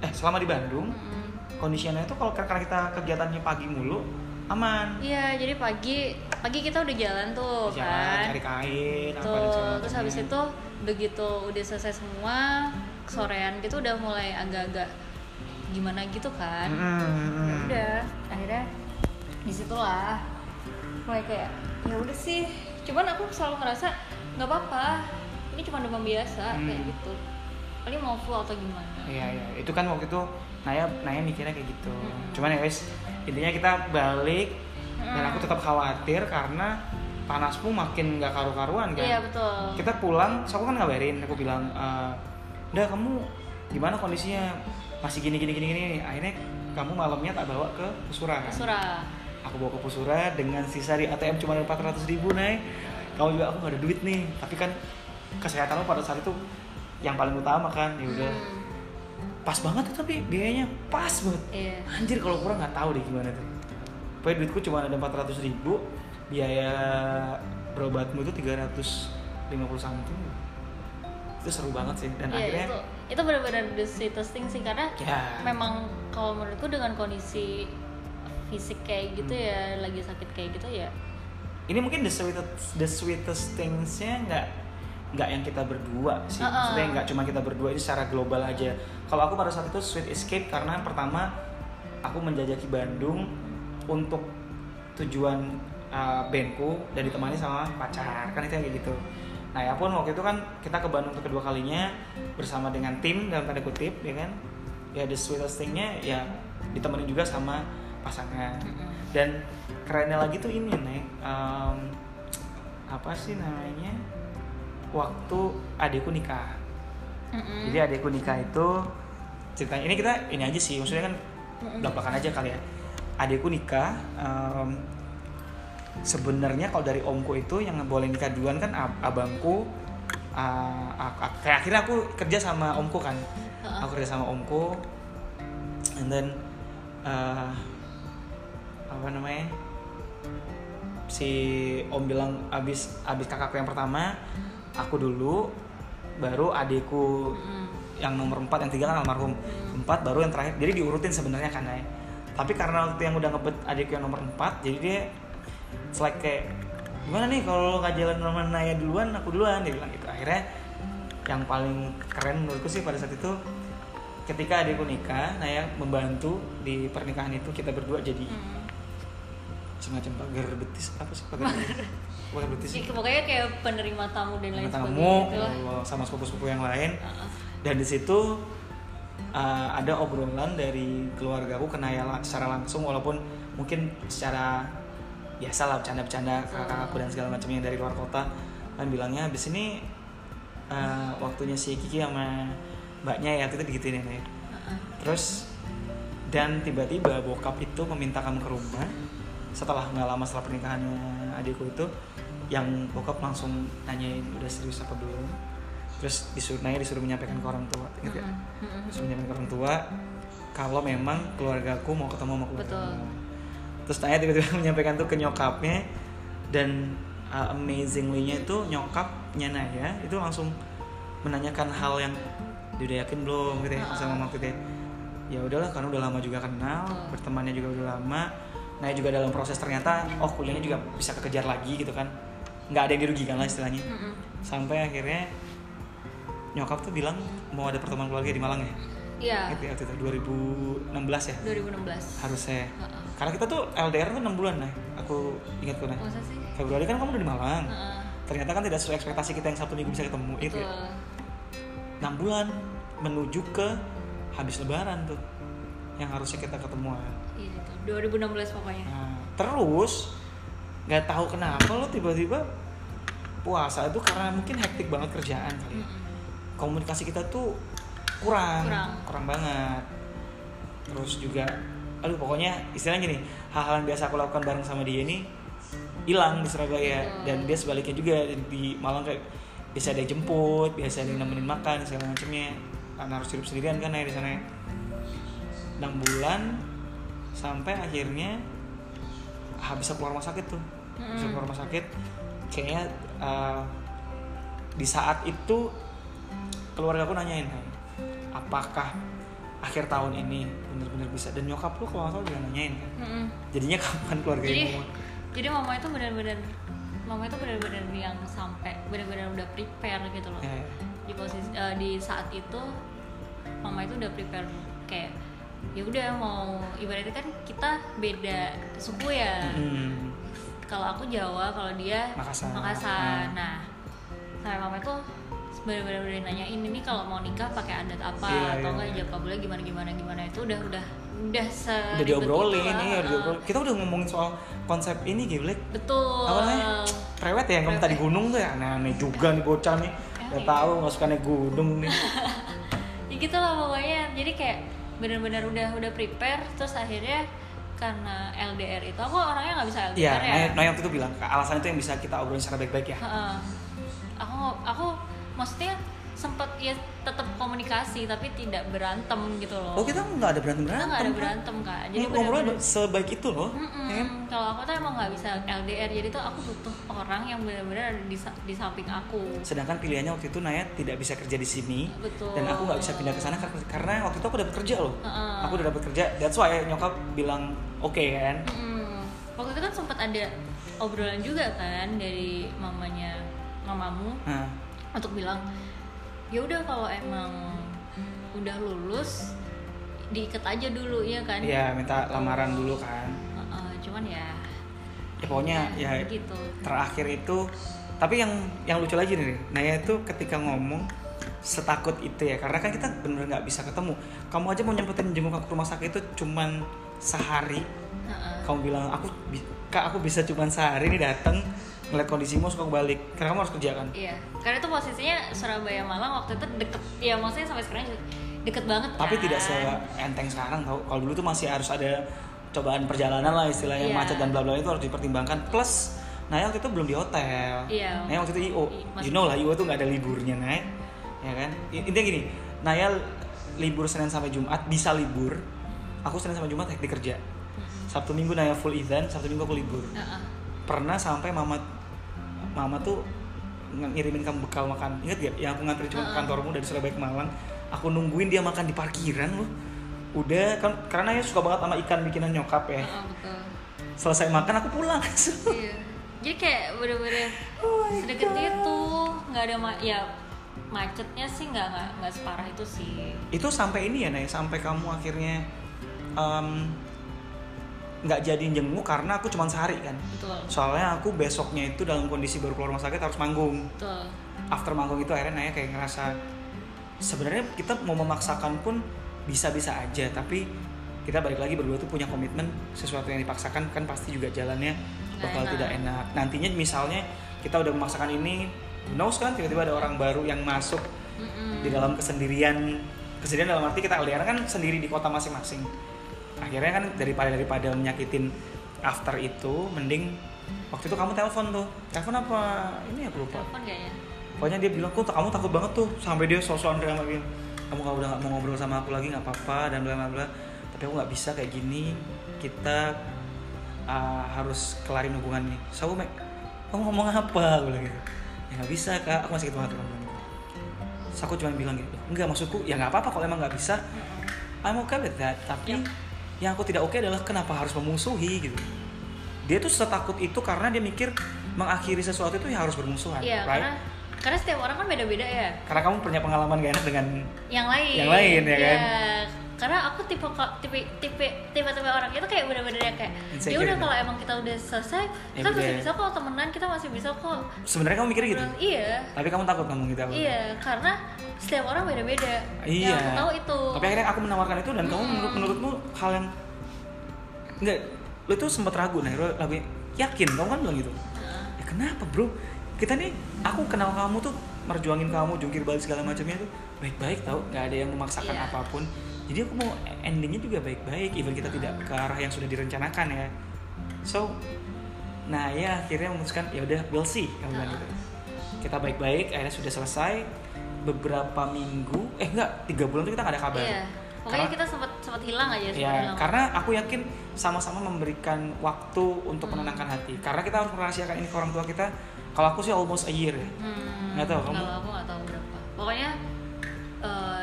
eh selama di Bandung
Mm-mm.
kondisinya itu kalau karena kita kegiatannya pagi mulu aman
Iya, jadi pagi pagi kita udah jalan tuh
Jalan,
kan.
cari kain apa
Tuh,
segala
terus habis itu begitu udah selesai semua, sorean gitu udah mulai agak-agak gimana gitu kan. Ya udah, akhirnya di situlah mulai kayak ya udah sih. Cuman aku selalu ngerasa nggak apa-apa. Ini cuma demam biasa
Hmm.
kayak gitu. Paling mau flu atau gimana.
Iya iya, itu kan waktu itu Naya Naya mikirnya kayak gitu.
Mm-mm.
Cuman ya wes intinya kita balik dan
Mm.
aku tetap khawatir karena panasmu makin nggak karu-karuan kan.
Iya betul.
Kita pulang, so aku kan ngabarin, aku bilang, "Eh, udah kamu gimana kondisinya? Masih gini gini gini gini. Akhirnya kamu malamnya tak bawa ke Pusura kan?
Surah.
Aku bawa ke Pusura dengan sisa di ATM cuma ada 400 ribu Nay. Kamu juga aku nggak ada duit nih, tapi kan kesehatanmu pada saat itu yang paling utama kan. Ya udah
Hmm,
pas banget tuh tapi biayanya pas banget
Iya.
anjir kalau kurang nggak tahu deh gimana tuh pokoknya duitku cuma ada 400 ribu biaya berobatmu itu 350 something. Itu seru banget sih dan
Iya,
akhirnya
itu itu benar-benar the sweetest thing sih karena
ya.
memang kalau menurutku dengan kondisi fisik kayak gitu
Hmm.
ya lagi sakit kayak gitu ya.
Ini mungkin the sweetest the sweetest thingsnya nggak nggak yang kita berdua sih.
Uh-uh.
maksudnya nggak cuma kita berdua ini secara global aja. Kalau aku pada saat itu sweet escape karena pertama aku menjajaki Bandung untuk tujuan uh, bandku dan ditemani sama pacar kan itu kayak gitu. Nah ya pun waktu itu kan kita ke Bandung untuk kedua kalinya bersama dengan tim dalam tanda kutip ya kan? Ya the sweetest thingnya ya ditemani juga sama pasangan. Dan kerennya lagi tuh ini nih em, apa sih namanya? Waktu adikku nikah.
Mm-mm.
jadi adikku nikah itu ceritanya ini kita ini aja sih maksudnya kan
Mm-mm.
belak-belakan aja kali ya. Adikku nikah em, sebenarnya kalau dari omku itu yang boleh nikah duluan kan ab- abangku ah, ah, kayak akhirnya aku kerja sama omku kan. Aku kerja sama omku. And then eh, apa namanya? Si om bilang abis abis kakakku yang pertama aku dulu baru adikku
Mm.
yang nomor 4 yang tiga kan almarhum. Empat baru yang terakhir. Jadi diurutin sebenarnya kan ya tapi karena waktu yang udah ngebet adikku yang nomor 4 jadi dia it's like kayak gimana nih kalau lo jalan sama Naya duluan aku duluan? Dia bilang gitu. Akhirnya yang paling keren menurutku sih pada saat itu ketika adikku nikah Naya membantu di pernikahan itu kita berdua jadi
Mm.
semacam pagar betis apa sih pagar *laughs* pagar betis
Ya, pokoknya kayak penerima tamu dan lain
tamu
sebagainya gitu
sama sepupu-sepupu yang lain. Dan di situ uh, ada obrolan dari keluargaku ke Naya secara langsung walaupun mungkin secara biasa lah bercanda-bercanda kakak-kakakku dan segala macamnya yang dari luar kota. Kan bilangnya habis ini eh, waktunya si Kiki sama mbaknya ya kita digituin ya terus dan tiba-tiba bokap itu meminta kamu ke rumah. Setelah nggak lama setelah pernikahannya adikku itu yang bokap langsung nanyain udah serius apa belum? Terus disuruh Naya disuruh menyampaikan ke orang tua ingat ya. Disuruh menyampaikan ke orang tua kalau memang keluargaku mau ketemu sama keluarga
Betul.
Terus Naya tiba-tiba *laughs* menyampaikan tuh ke nyokapnya dan uh, amazingly-nya itu nyokapnya Naya itu langsung menanyakan hal yang dia udah yakin belum? gitu ya sama mama gitu ya ya udahlah karena udah lama juga kenal
Betul.
bertemannya juga udah lama Naya juga dalam proses ternyata oh kuliahnya juga bisa kekejar lagi gitu kan. Nggak ada yang dirugikan lah istilahnya. Sampai akhirnya nyokap tuh bilang mau ada pertemuan keluarga di Malang ya?
Iya.
gitu ya waktu itu 2016 ya?
2016.
harusnya.
Heeh.
Karena kita tuh LDR tuh 6 bulan nah aku ingat tuh nah
Masa sih?
Februari kan kamu udah di Malang
Heeh.
ternyata kan tidak sesuai ekspektasi kita yang satu minggu bisa ketemu itu ya. 6 bulan menuju ke habis lebaran tuh yang harusnya kita ketemuan
Iya itu. 2016 pokoknya.
nah, terus nggak tahu kenapa lo tiba-tiba puasa itu karena mungkin hektik banget kerjaan kali ya.
Mm-mm.
komunikasi kita tuh kurang
Kurang.
banget terus juga aduh pokoknya istilahnya gini hal-hal yang biasa aku lakukan bareng sama dia ini hilang di Surabaya.
Betul.
dan dia sebaliknya juga di Malang kayak bisa ada yang jemput biasa ada yang nemenin makan segala macamnya. Karena harus hidup sendirian kan ya di sana. 6 bulan sampai akhirnya habis aku keluar rumah sakit tuh. Habis aku keluar rumah sakit. Kayaknya uh, di saat itu keluarga aku nanyain "Hai, apakah akhir tahun ini bener-bener bisa dan nyokap lu kalau nggak salah nanyain kan
Mm-mm.
jadinya kapan keluarga
Jadi
mau
jadi mama itu benar-benar mama itu benar-benar yang sampai benar-benar udah prepare gitu loh.
ya,
Di posisi eh, di saat itu mama itu udah prepare kayak ya udah mau ibaratnya kan kita beda suku ya.
hmm,
Kalau aku Jawa, kalau dia
Makassar.
Makassar.
Ah.
Nah, sampai mama itu benar-benar udah nanyain ini kalau mau nikah pakai adat apa?
Iya,
atau
iya,
enggak
iya.
ijab kabulnya gimana gimana gimana? Itu udah udah udah se
udah diobrolin ini udah diobrolin. kita udah ngomongin soal konsep ini Giblek
betul.
Apa namanya? Prewed ya yang kamu tadi gunung tuh ya? Aneh-aneh juga nih bocah nih. Udah
Aneh.
tahu nggak suka naik gunung nih. *laughs*
Ya gitu lah pokoknya. Jadi kayak benar-benar udah udah prepare terus akhirnya karena LDR itu aku orangnya nggak bisa LDR
Iya,
ya.
Naya, Naya waktu itu bilang alasan itu yang bisa kita obrolin secara baik-baik ya.
Heeh. aku aku maksudnya sempat ya tetap komunikasi tapi tidak berantem gitu loh
Oh kita nggak ada berantem
kita
berantem.
nggak ada berantem kak jadi benar-benar
sebaik itu loh. Ya kan?
kalau aku tuh emang nggak bisa LDR jadi tuh aku butuh orang yang benar-benar ada di, di samping aku
Sedangkan pilihannya waktu itu Naya tidak bisa kerja di sini
Betul.
dan aku nggak bisa pindah ke sana karena, karena waktu itu aku dapat kerja loh.
Heeh.
Aku udah dapat kerja. That's why nyokap bilang oke kan.
Mm-mm. waktu itu kan sempat ada obrolan juga kan dari mamanya mamamu
Nah,
untuk bilang ya udah kalau emang udah lulus diikat aja dulu ya kan?
Iya minta lamaran dulu kan.
Heeh, cuman ya
Ya pokoknya ya
gitu.
terakhir itu tapi yang yang lucu lagi nih Naya itu ketika ngomong setakut itu ya karena kan kita bener nggak bisa ketemu. Kamu aja mau nyempetin jenguk aku ke rumah sakit itu cuman sehari.
Heeh.
kamu bilang aku kak aku bisa cuman sehari nih datang ngeliat kondisimu suka balik. Karena kamu harus kerja kan?
Iya. Karena itu posisinya Surabaya Malang waktu itu deket. Ya maksudnya sampai sekarang juga deket banget
tapi
kan?
tidak seenteng sekarang tau. Kalau dulu tuh masih harus ada cobaan perjalanan lah istilahnya
Iya.
macet dan bla bla itu harus dipertimbangkan. Plus Naya waktu itu belum di hotel.
Iya.
Naya waktu itu IO you know lah IO tuh nggak ada liburnya Naya ya kan? Intinya gini Naya libur Senin sampai Jumat bisa libur. Aku Senin sampai Jumat hektik kerja. Sabtu Minggu Naya full event Sabtu Minggu aku libur.
Heeh.
pernah sampai mama mama tuh ng- ngirimin kamu bekal makan. Ingat gak yang aku nganterin cuma ke
Heeh.
kantormu dari Surabaya ke Malang. Aku nungguin dia makan di parkiran loh. Udah kan karena ya suka banget sama ikan bikinan nyokap ya.
Heeh, betul.
Selesai makan aku pulang. *laughs*
Iya. Jadi kayak bener-bener
Oh
sedekat itu nggak ada ma- ya macetnya sih nggak nggak nggak separah itu sih.
Itu sampai ini ya Nay? Sampai kamu akhirnya em, nggak jadi jenguk karena aku cuma sehari kan.
Betul.
Soalnya aku besoknya itu dalam kondisi baru keluar rumah sakit harus manggung.
Betul.
After manggung itu akhirnya Naya kayak ngerasa sebenarnya kita mau memaksakan pun bisa-bisa aja tapi kita balik lagi berdua tuh punya komitmen sesuatu yang dipaksakan kan pasti juga jalannya bakal
enak.
tidak enak. nantinya misalnya kita udah memaksakan ini knows kan tiba-tiba ada orang baru yang masuk
Mm-mm.
di dalam kesendirian. Kesendirian dalam arti kita LDR kan sendiri di kota masing-masing akhirnya kan daripada daripada menyakitin after itu mending waktu itu kamu telepon tuh. Telepon apa ini aku lupa.
Telepon kayaknya.
Pokoknya dia bilang kok kamu takut banget tuh sampai dia sosokan kayak dia. Kamu kalau udah gak mau ngobrol sama aku lagi nggak apa-apa dan bla bla bla. Tapi aku nggak bisa kayak gini. Kita uh, harus kelarin hubungan ini so aku kamu ngomong apa? Aku bilang gitu. Ya nggak bisa kak. Aku masih gitu banget kamu. Terus aku cuma bilang gitu. Enggak maksudku ya nggak apa-apa kalau emang nggak bisa. I'm okay with that. Tapi
Yep.
Yang aku tidak oke adalah kenapa harus memusuhi gitu dia tuh setakut itu karena dia mikir mengakhiri sesuatu itu ya harus bermusuhan
iya
right?
karena karena setiap orang kan beda-beda ya
karena kamu punya pengalaman gak enak dengan
yang lain
Yang lain, ya kan?
Karena aku tipe tipe tipe tipe tipe orang itu kayak bener-bener yang kayak ya udah
gitu.
kalau emang kita udah selesai
Ya
kita
udah.
masih bisa kok temenan kita masih bisa kok
sebenarnya kamu mikirnya gitu
Terus, iya
tapi kamu takut ngomong gitu apa?
iya karena setiap orang beda-beda
iya
yang aku tahu itu
tapi akhirnya aku menawarkan itu dan kamu menurut menurutmu hal yang enggak lu tuh sempat ragu nih lu lagu yakin kamu kan bilang gitu
Heeh.
ya kenapa bro kita nih aku kenal kamu tuh merjuangin kamu jungkir balik segala macamnya tuh baik-baik tau nggak ada yang memaksakan
Iya.
apa pun jadi aku mau endingnya juga baik-baik even kita tidak ke arah yang sudah direncanakan ya so nah ya akhirnya memutuskan ya udah we'll see kamu bilang gitu kita baik-baik akhirnya sudah selesai beberapa minggu eh enggak tiga bulan tuh kita nggak ada kabar
iya pokoknya
Karena-
kita sempat sempat hilang aja
Ya,
hilang
karena aku yakin sama-sama memberikan waktu untuk
Hmm.
menenangkan hati. Karena kita harus merahasiakan ini ke orang tua kita. Kalau aku sih almost a year ya.
hmm,
Nggak tahu, kamu?
aku nggak tahu berapa pokoknya eh,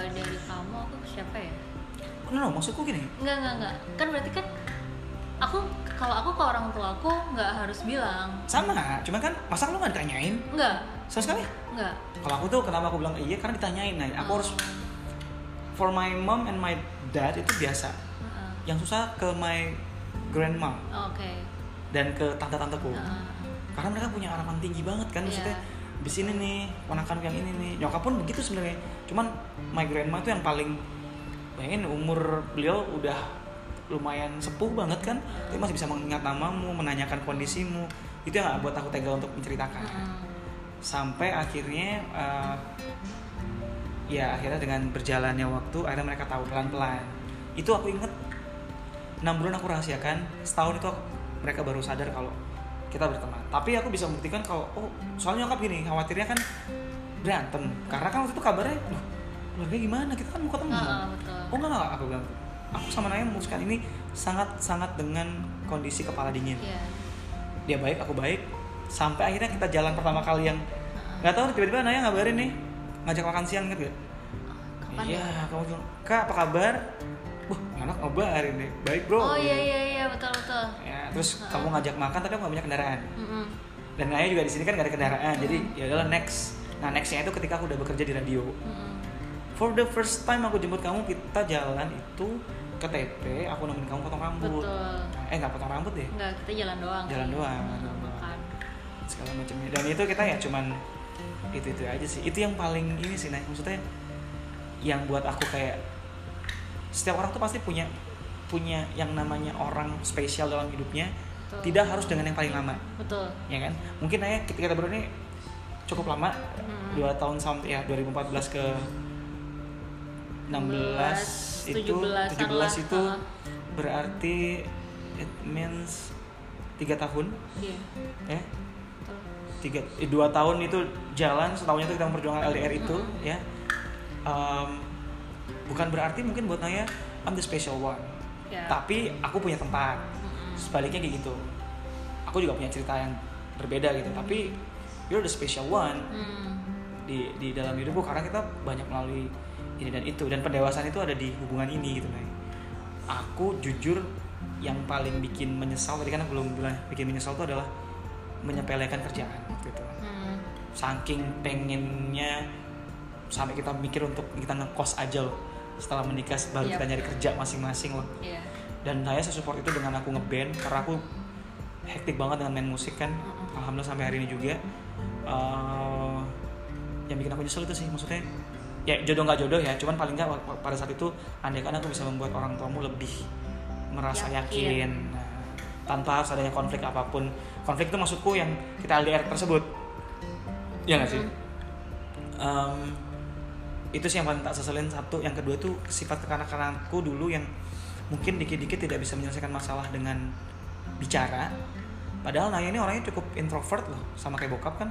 No, no, maksudku gini.
Enggak, enggak, enggak. Kan berarti kan aku kalau aku ke orang tua aku nggak harus bilang.
Sama, cuma kan masa lu nggak ditanyain?
Enggak,
Sama sekali.
enggak.
Kalau aku tuh kenapa aku bilang iya karena ditanyain. Nah, aku harus for my mom and my dad itu biasa.
Heeh.
Yang susah ke my grandma
Oke.
dan ke tante-tanteku.
Heeh.
Karena mereka punya harapan tinggi banget kan maksudnya.
Iya.
Di sini nih, ponakan yang ini nih. Nyokap pun begitu sebenarnya. Cuman my grandma itu yang paling bayangin umur beliau udah lumayan sepuh banget kan. Tapi masih bisa mengingat namamu, menanyakan kondisimu. Itu yang buat aku tega untuk menceritakan.
Heeh.
Sampai akhirnya eh, ya akhirnya dengan berjalannya waktu akhirnya mereka tahu pelan-pelan. Itu aku inget 6 bulan aku rahasiakan, setahun itu aku- mereka baru sadar kalau kita berteman. Tapi aku bisa membuktikan kalau oh soalnya nyokap gini khawatirnya kan berantem karena kan waktu itu kabarnya keluarga gimana kita kan mau ketemu.
Betul.
Oh enggak enggak aku bilang. Aku sama Naya memutuskan ini sangat-sangat dengan kondisi kepala dingin.
Iya.
Dia baik, aku baik. Sampai akhirnya kita jalan pertama kali yang
Heeh.
nggak tahu tiba-tiba Naya ngabarin nih ngajak makan siang gak?
Kapan
Iya,
ya?
kamu bilang, Kak apa kabar? Wah, anak ngabarin nih. Baik bro.
Oh iya iya iya betul betul.
Ya, terus kamu ngajak makan tapi aku gak punya kendaraan.
Mm-mm.
Dan Naya juga di sini kan gak ada kendaraan. Jadi ya adalah next. Nah, nextnya itu ketika aku udah bekerja di radio. For the first time aku jemput kamu, kita jalan itu ke TP, aku nemenin kamu potong rambut.
Betul.
Eh nggak potong rambut deh,
Enggak, kita jalan doang.
Jalan
sih.
doang.
Makan.
segala macamnya. Dan itu kita ya cuman itu itu aja sih. Itu yang paling ini sih, Nay. Maksudnya yang buat aku kayak setiap orang tuh pasti punya punya yang namanya orang spesial dalam hidupnya.
Betul.
Tidak harus dengan yang paling lama.
Betul.
ya kan mungkin Naya ketika kita berdua ini cukup lama
Hmm.
dua tahun sampai ya 2014 ke 16 itu
17-an
17
lah.
itu berarti it means tiga tahun
Iya.
ya tiga eh, dua tahun itu jalan setahunnya itu kita memperjuangkan LDR itu
Mm-hmm.
ya Em, bukan berarti mungkin buat Naya I'm the special one
Ya.
tapi aku punya tempat
Mm-mm.
sebaliknya kayak gitu aku juga punya cerita yang berbeda gitu tapi you're the special one
Hmm.
di di dalam hidupku karena kita banyak melalui ini dan itu dan pendewasaan itu ada di hubungan ini gitu Nay. aku jujur yang paling bikin menyesal tadi kan aku belum bilang bikin menyesal itu adalah menyepelekan kerjaan waktu itu
Hmm.
saking pengennya sampai kita mikir untuk kita ngekos aja loh setelah menikah baru
Yap.
kita nyari kerja masing-masing loh
Iya.
dan saya support itu dengan aku ngeband karena aku hektik banget dengan main musik kan alhamdulillah sampai hari ini juga Eh, yang bikin aku nyesel itu sih maksudnya ya jodoh nggak jodoh ya cuman paling nggak pada saat itu andai kan aku bisa membuat orang tuamu lebih merasa
Yakin.
yakin, Nah, tanpa harus adanya konflik apa pun konflik itu maksudku yang kita LDR tersebut Iya gak sih? Em, itu sih yang paling tak seselin satu, yang kedua tuh sifat kekanak-kanakku dulu yang mungkin dikit-dikit tidak bisa menyelesaikan masalah dengan bicara. Padahal Naya ini orangnya cukup introvert loh, sama kayak bokap kan.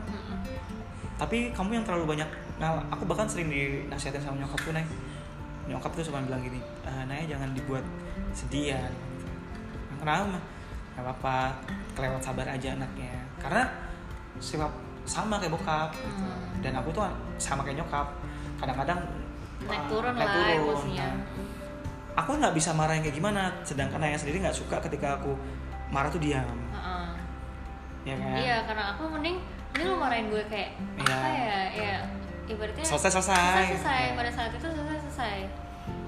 Tapi kamu yang terlalu banyak, nah aku bahkan sering dinasihatin sama nyokapku Nay. Nyokap tuh suka bilang gini, "Eh, Naya jangan dibuat sedih ya. Kenapa? Gak apa-apa, kelewat sabar aja anaknya. Karena sifat sama kayak bokap gitu.
Hmm.
dan aku tuh sama kayak nyokap kadang-kadang
naik
uh,
turun
naik
lah
turun.
emosinya
Nah, aku nggak bisa marah yang kayak gimana sedangkan ayah sendiri nggak suka ketika aku marah tuh diam
Heeh.
ya kan
iya karena aku mending ini lu marahin gue kayak
Iya.
apa ya ya ibaratnya
selesai selesai.
selesai selesai. Pada saat itu selesai selesai.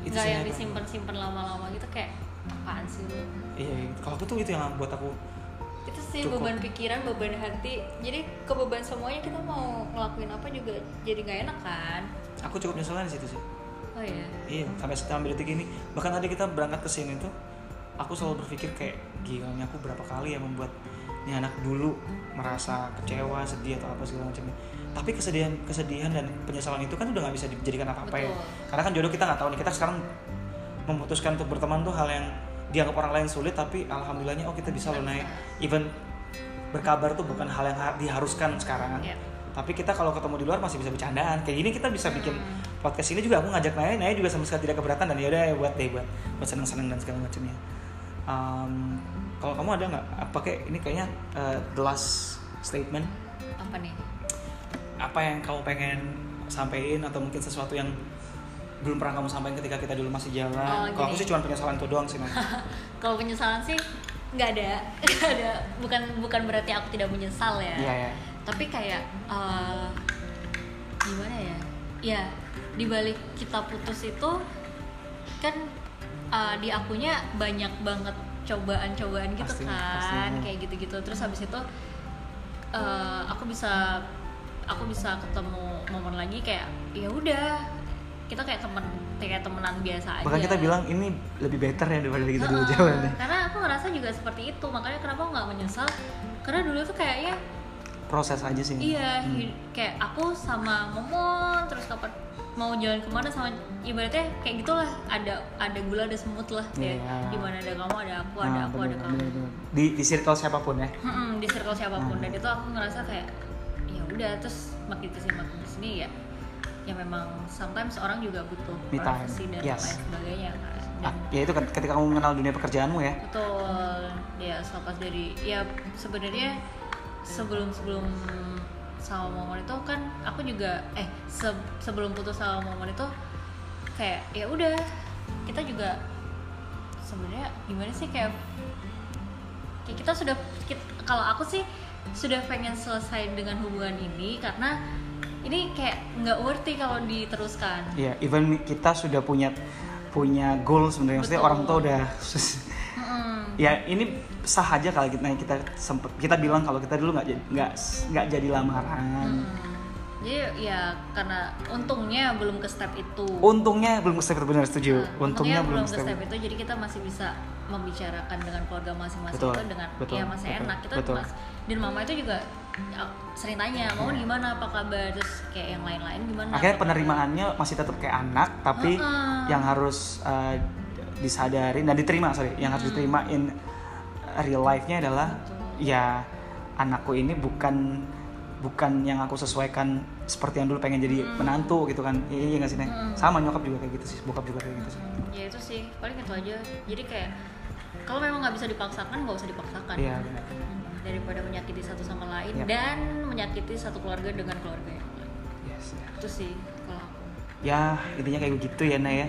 Itu
nggak yang disimpan simpan lama-lama gitu kayak apaan sih lu?
Iya kalau aku tuh itu yang buat aku
itu sih
Cukup.
beban pikiran beban hati. Jadi kebeban semuanya kita mau ngelakuin apa juga jadi nggak enak kan?
Aku cukup nyesel di situ sih.
Oh iya?
Iya sampai sampai detik ini. Bahkan tadi kita berangkat ke sini tuh aku selalu berpikir kayak gila ini aku berapa kali ya membuat ini anak dulu merasa kecewa sedih atau apa segala macamnya. Tapi kesedihan kesedihan dan penyesalan itu kan udah nggak bisa dijadikan apa apa ya.
Betul.
karena kan jodoh kita nggak tahu nih. Kita sekarang memutuskan untuk berteman tuh hal yang dianggap orang lain sulit tapi alhamdulillahnya oh kita bisa loh naik. Even berkabar tuh bukan hal yang ha- diharuskan sekarang.
Iya.
tapi kita kalau ketemu di luar masih bisa bercandaan. Kayak gini kita bisa bikin
Hmm.
podcast ini juga. Aku ngajak Naya Naya juga sama sekali tidak keberatan dan yaudah ya buat deh buat buat seneng seneng dan segala macamnya. Um, kalau kamu ada nggak? Apa kayak ini kayaknya uh, the last statement.
Apa nih?
Apa yang kamu pengen sampaikan atau mungkin sesuatu yang belum pernah kamu sampaikan ketika kita dulu masih jalan?
Oh,
kalau aku sih cuma penyesalan itu doang sih *laughs*
kalau penyesalan sih nggak ada. *laughs* Nggak ada. Bukan bukan berarti aku tidak menyesal ya.
Iya ya
tapi kayak eh, gimana ya? Ya dibalik kita putus itu kan eh, di akunya banyak banget cobaan-cobaan gitu
Pasti,
kan
pastinya.
kayak gitu-gitu. Terus habis itu eh, aku bisa aku bisa ketemu momen lagi kayak ya udah kita kayak temen kayak temenan biasa aja.
bahkan kita bilang ini lebih better ya daripada kita dulu
Heeh,
jalan
karena aku ngerasa juga seperti itu. Makanya kenapa aku nggak menyesal? Karena dulu tuh kayaknya
proses aja sih.
Iya
Hmm.
kayak aku sama momon terus kapan mau jalan ke mana sama ibaratnya kayak gitulah ada ada gula ada semut lah ya
Iya.
di mana ada kamu ada aku ada
Nah,
aku
bener,
ada kamu
bener, bener. di di circle siapa pun ya
Mm-mm, di circle siapa pun
Hmm.
dan itu aku ngerasa kayak ya udah terus makin ke sini makin ke sini ya ya memang sometimes orang juga butuh privacy dan
Yes.
lain sebagainya kan
Ah,
dan
ya itu kan ketika kamu mengenal dunia pekerjaanmu ya
betul ya selepas dari ya sebenarnya sebelum sebelum sama momen itu kan aku juga eh se- sebelum putus sama momen itu kayak ya udah kita juga sebenarnya gimana sih kayak kayak kita sudah kit- kalau aku sih sudah pengen selesai dengan hubungan ini karena ini kayak nggak worthy kalau diteruskan
Iya, even kita sudah punya punya goal sebenarnya. Maksudnya orang tua udah. *laughs* ya ini sah aja kalau kita kita sempet kita bilang kalau kita dulu nggak jadi nggak nggak jadi lamaran.
Hmm. Jadi ya karena untungnya belum ke step itu.
Untungnya belum step itu benar setuju.
Nah,
Untungnya belum
ke
step.
step itu jadi kita masih bisa membicarakan dengan keluarga masing-masing itu dengan
betul,
ya masih
betul,
enak kita
betul.
mas dan mama itu juga ya, sering tanya mau
Iya.
gimana apa kabar terus kayak yang lain-lain gimana
Akhirnya
apa kabar?"
penerimaannya masih tetap kayak anak, tapi
Heeh.
yang harus uh, disadari dan diterima sorry, yang harus
Hmm.
diterima in real life-nya adalah ya anakku ini bukan bukan yang aku sesuaikan seperti yang dulu pengen jadi
Hmm.
menantu gitu kan. Iya iya nggak sih Nek?
Hmm.
sama nyokap juga kayak gitu sih bokap juga kayak gitu sih.
Hmm, ya itu sih. Paling itu aja. Jadi kayak kalau memang nggak bisa dipaksakan nggak usah dipaksakan.
Iya benar.
Hmm, daripada menyakiti satu sama lain
Yap.
dan menyakiti satu keluarga dengan keluarga yang lain.
Yes, ya.
itu sih kalau aku.
Ya intinya kayak begitu ya Nay ya.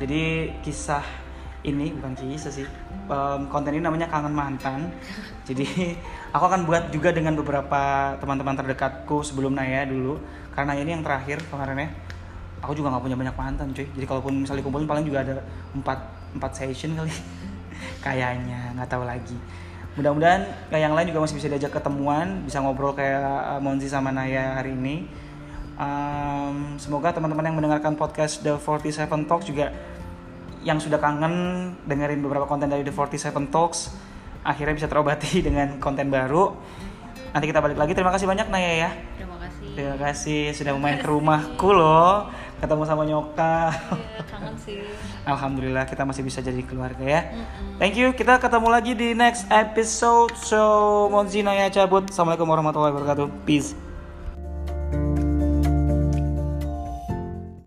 Jadi kisah ini bukan kisah sih. Em, konten ini namanya kangen mantan. Jadi aku akan buat juga dengan beberapa teman-teman terdekatku sebelum Naya dulu. Karena ini yang terakhir kemarin ya. Aku juga nggak punya banyak mantan cuy. Jadi kalaupun misalnya kumpulin paling juga ada empat empat session kali. *laughs* Kayaknya nggak tahu lagi. Mudah-mudahan yang lain juga masih bisa diajak ketemuan bisa ngobrol kayak eh, Monzi sama Naya hari ini. Um, semoga teman-teman yang mendengarkan podcast The 47 Talks juga yang sudah kangen dengerin beberapa konten dari The 47 Talks akhirnya bisa terobati *laughs* dengan konten baru. Nanti kita balik lagi. Terima kasih banyak Naya ya.
terima kasih
Terima kasih sudah main ke rumahku loh. Ketemu sama nyokap.
Iya, kangen sih *laughs*
Alhamdulillah kita masih bisa jadi keluarga ya. Thank you. Kita ketemu lagi di next episode. So, Monzina ya cabut. Assalamualaikum warahmatullahi wabarakatuh. Peace.